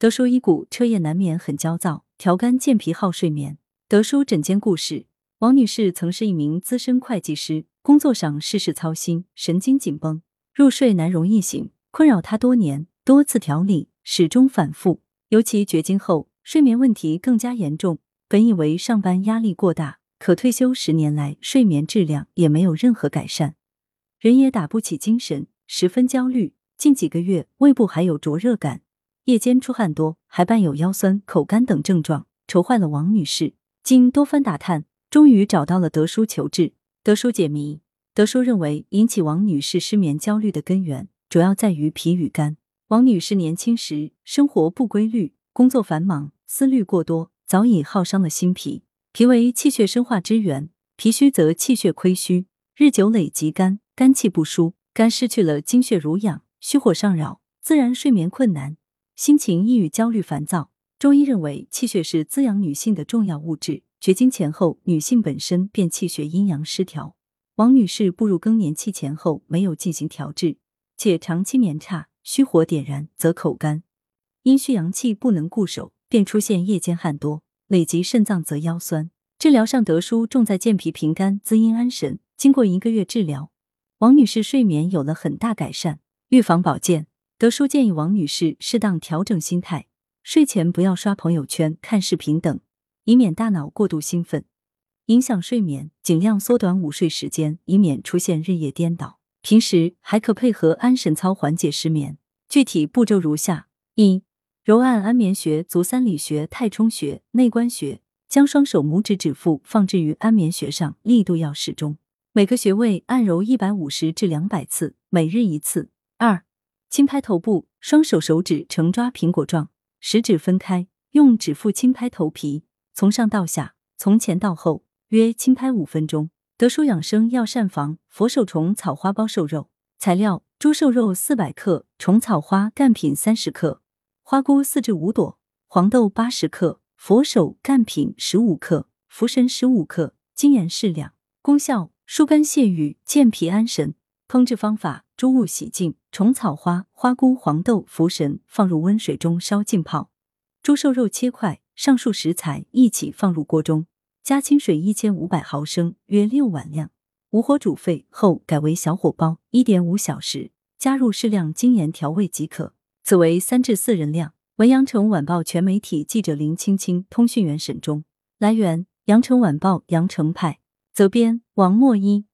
德叔一股彻夜难眠，很焦躁，调肝健脾好睡眠。德叔诊间故事：王女士曾是一名资深会计师，工作上事事操心，神经紧绷，入睡难，容易醒，困扰她多年，多次调理，始终反复。尤其绝经后，睡眠问题更加严重。本以为上班压力过大，可退休十年来，睡眠质量也没有任何改善，人也打不起精神，十分焦虑。近几个月，胃部还有灼热感，夜间出汗多，还伴有腰酸、口干等症状，愁坏了王女士。经多番打探，终于找到了德叔求治。德叔解谜：德叔认为，引起王女士失眠焦虑的根源，主要在于脾与肝。王女士年轻时生活不规律，工作繁忙，思虑过多，早已耗伤了心脾。脾为气血生化之源，脾虚则气血亏虚，日久累积肝，肝气不舒，肝失去了精血濡养。虚火上扰，自然睡眠困难，心情抑郁、焦虑、烦躁。中医认为，气血是滋养女性的重要物质。绝经前后，女性本身便气血阴阳失调。王女士步入更年期前后，没有进行调治，且长期眠差，虚火点燃，则口干；阴虚阳气不能固守，便出现夜间汗多，累及肾脏则腰酸。治疗上，德叔重在健脾平肝、滋阴安神。经过一个月治疗，王女士睡眠有了很大改善。预防保健，德叔建议王女士适当调整心态，睡前不要刷朋友圈、看视频等，以免大脑过度兴奋，影响睡眠。尽量缩短午睡时间，以免出现日夜颠倒。平时还可配合安神操缓解失眠。具体步骤如下：一、揉按安眠穴、足三里穴、太冲穴、内关穴，将双手拇指指腹放置于安眠穴上，力度要适中，每个穴位按揉一百五十至两百次，每日一次。轻拍头部，双手手指呈抓苹果状，食指分开，用指腹轻拍头皮，从上到下，从前到后，约轻拍五分钟。德舒养生药膳房佛手虫草花包瘦肉，材料：猪瘦肉四百克，虫草花干品三十克，花菇四至五朵，黄豆八十克，佛手干品十五克，茯神十五克，精盐适量。功效：疏肝泻郁，健脾安神。烹制方法：猪物洗净，虫草花、花菇、黄豆、茯神放入温水中烧浸泡，猪瘦肉切块，上述食材一起放入锅中，加清水一千五百毫升（约六碗量），无火煮沸后改为小火煲一点五小时，加入适量精盐调味即可。此为三至四人量。文阳城晚报全媒体记者林青青，通讯员沈忠。来源：阳城晚报阳城派，责编：王墨一。